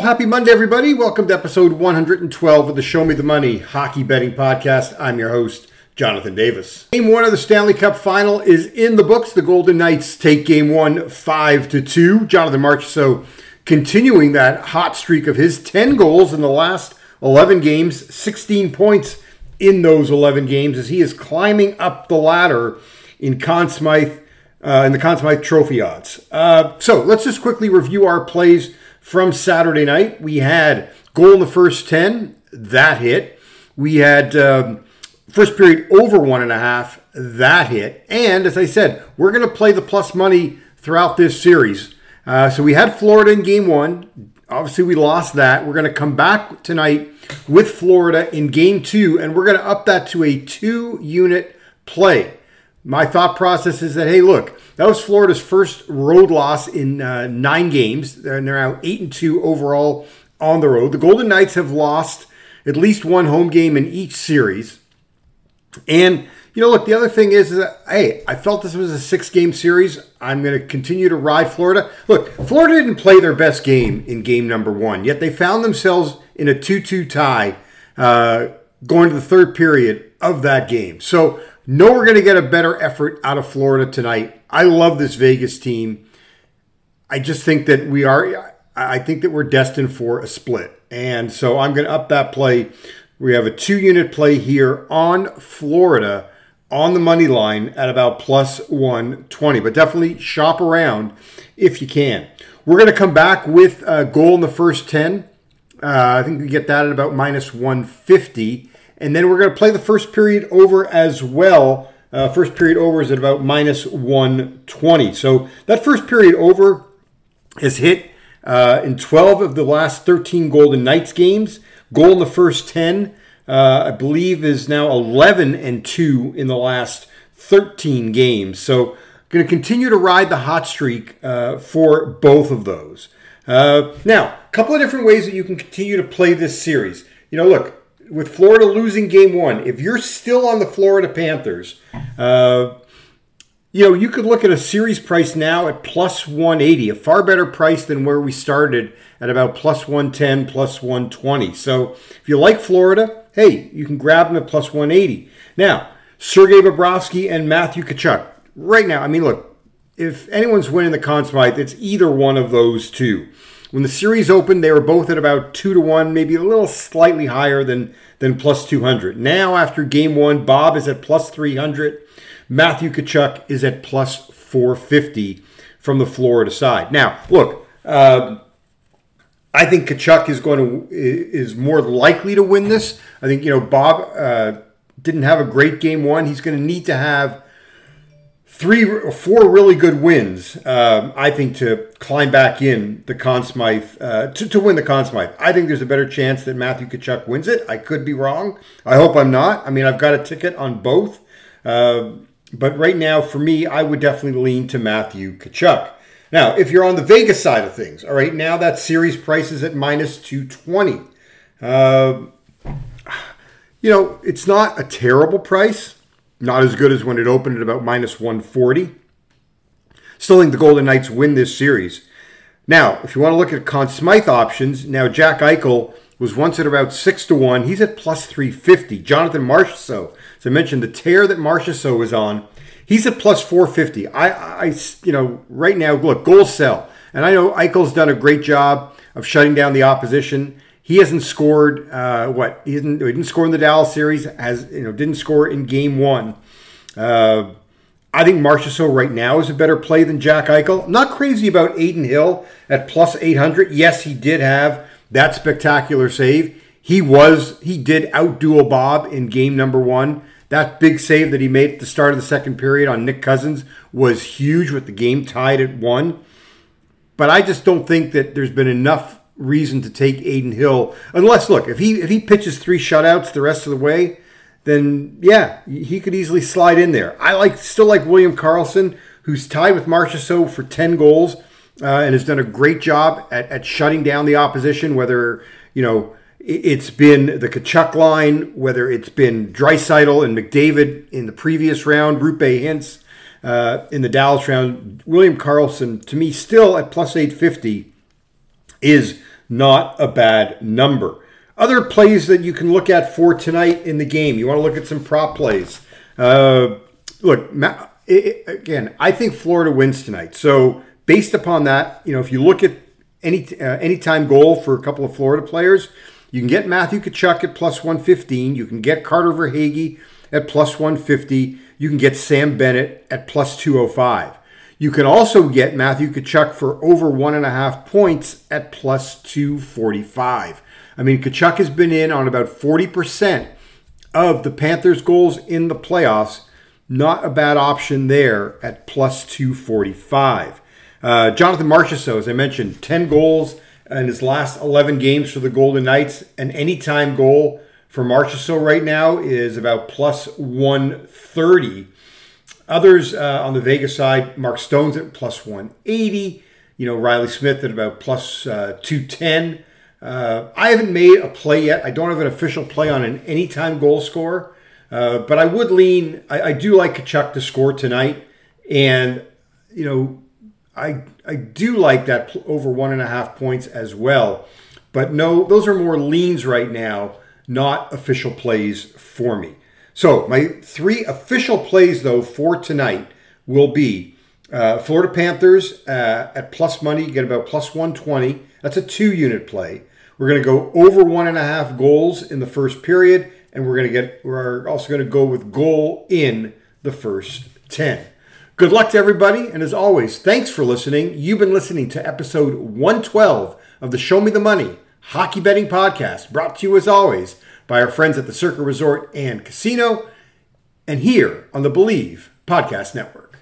Happy Monday, everybody. Welcome to episode 112 of the Show Me the Money Hockey Betting Podcast. I'm your host, Jonathan Davis. Game one of the Stanley Cup final is in the books. The Golden Knights take game one 5 to 2. Jonathan Marchessault continuing that hot streak of his 10 goals in the last 11 games, 16 points in those 11 games as he is climbing up the ladder in Conn Smythe, uh, in the Conn Smythe Trophy odds. Uh, so let's just quickly review our plays from Saturday night. We had goal in the first 10, that hit. We had um, first period over one and a half, that hit. And as I said, we're going to play the plus money throughout this series. Uh, so we had Florida in game one. Obviously, we lost that. We're going to come back tonight with Florida in game two, and we're going to up that to a two unit play. My thought process is that, hey, look, that was Florida's first road loss in uh, nine games, and they're now eight and two overall on the road. The Golden Knights have lost at least one home game in each series. And you know, look, the other thing is, is that, hey, I felt this was a six game series. I'm going to continue to ride Florida. Look, Florida didn't play their best game in game number one, yet they found themselves in a 2 2 tie uh, going to the third period of that game. So, no, we're going to get a better effort out of Florida tonight. I love this Vegas team. I just think that we are, I think that we're destined for a split. And so I'm going to up that play. We have a two unit play here on Florida on the money line at about plus 120. But definitely shop around if you can. We're going to come back with a goal in the first 10. Uh, I think we get that at about minus 150. And then we're going to play the first period over as well. Uh, first period over is at about minus 120. So that first period over has hit uh, in 12 of the last 13 Golden Knights games. Goal in the first 10 uh, I believe is now 11 and 2 in the last 13 games. So, going to continue to ride the hot streak uh, for both of those. Uh, now, a couple of different ways that you can continue to play this series. You know, look, with Florida losing game one, if you're still on the Florida Panthers, uh, you know, you could look at a series price now at plus 180, a far better price than where we started at about plus 110, plus 120. So if you like Florida, hey, you can grab them at plus 180. Now, Sergei Bobrovsky and Matthew Tkachuk. Right now, I mean, look, if anyone's winning the Conn Smythe, it's either one of those two. When the series opened, they were both at about two to one, maybe a little slightly higher than than plus 200. Now, after game one, Bob is at plus 300. Matthew Tkachuk is at plus 450 from the Florida side. Now, look, uh, I think Tkachuk is going to is more likely to win this. I think you know Bob uh, didn't have a great game one. He's going to need to have three or four really good wins. Um, I think to climb back in the Conn Smythe uh, to, to win the Conn Smythe. I think there's a better chance that Matthew Tkachuk wins it. I could be wrong. I hope I'm not. I mean, I've got a ticket on both. Uh, but right now, for me, I would definitely lean to Matthew Tkachuk. Now, if you're on the Vegas side of things, all right, now that series price is at minus 220. Uh, you know, it's not a terrible price, not as good as when it opened at about minus 140. Still think the Golden Knights win this series. Now, if you want to look at Conn Smythe options, now Jack Eichel was once at about 6 to 1. He's at plus 350. Jonathan Marchessault, as I mentioned, the tear that Marchessault was on He's at plus 450. I, I, you know, right now, look, goal sell. And I know Eichel's done a great job of shutting down the opposition. He hasn't scored, uh, what? He didn't, he didn't score in the Dallas series, as, you know, didn't score in game one. Uh, I think Marchessault right now is a better play than Jack Eichel. I'm not crazy about Adin Hill at plus 800. Yes, he did have that spectacular save. He was, he did outduel Bob in game number one. That big save that he made at the start of the second period on Nick Cousins was huge with the game tied at one. But I just don't think that there's been enough reason to take Adin Hill unless look, if he if he pitches three shutouts the rest of the way, then yeah, he could easily slide in there. I like still like William Karlsson, who's tied with Marchessault for 10 goals uh, and has done a great job at, at shutting down the opposition, whether, you know, it's been the Tkachuk line, whether it's been Draisaitl and McDavid in the previous round, Roope Hintz uh, in the Dallas round. William Karlsson to me, still at plus 850, is not a bad number. Other plays that you can look at for tonight in the game. You want to look at some prop plays. Uh, look, it, again, I think Florida wins tonight. So based upon that, you know, if you look at any uh, anytime goal for a couple of Florida players, you can get Matthew Tkachuk at plus 115. You can get Carter Verhaeghe at plus 150. You can get Sam Bennett at plus 205. You can also get Matthew Tkachuk for over one and a half points at plus 245. I mean, Tkachuk has been in on about 40% of the Panthers' goals in the playoffs. Not a bad option there at plus 245. Uh, Jonathan Marchessault, as I mentioned, 10 goals in his last 11 games for the Golden Knights. An anytime goal for Marchessault right now is about plus 130. Others uh, on the Vegas side, Mark Stone's at plus 180. You know, Reilly Smith at about plus, uh, 210. Uh, I haven't made a play yet. I don't have an official play on an anytime goal score, uh, but I would lean. I, I do like Tkachuk to score tonight, and you know, I I do like that over one and a half points as well. But no, those are more leans right now, not official plays for me. So my three official plays though for tonight will be uh, Florida Panthers uh, at plus money, get about plus 120. That's a two unit play. We're going to go over one and a half goals in the first period, and we're going to get. We're also going to go with goal in the first ten. Good luck to everybody, and as always, thanks for listening. You've been listening to episode 112 of the Show Me the Money Hockey Betting Podcast, brought to you as always by our friends at the Circa Resort and Casino, and here on the Believe Podcast Network.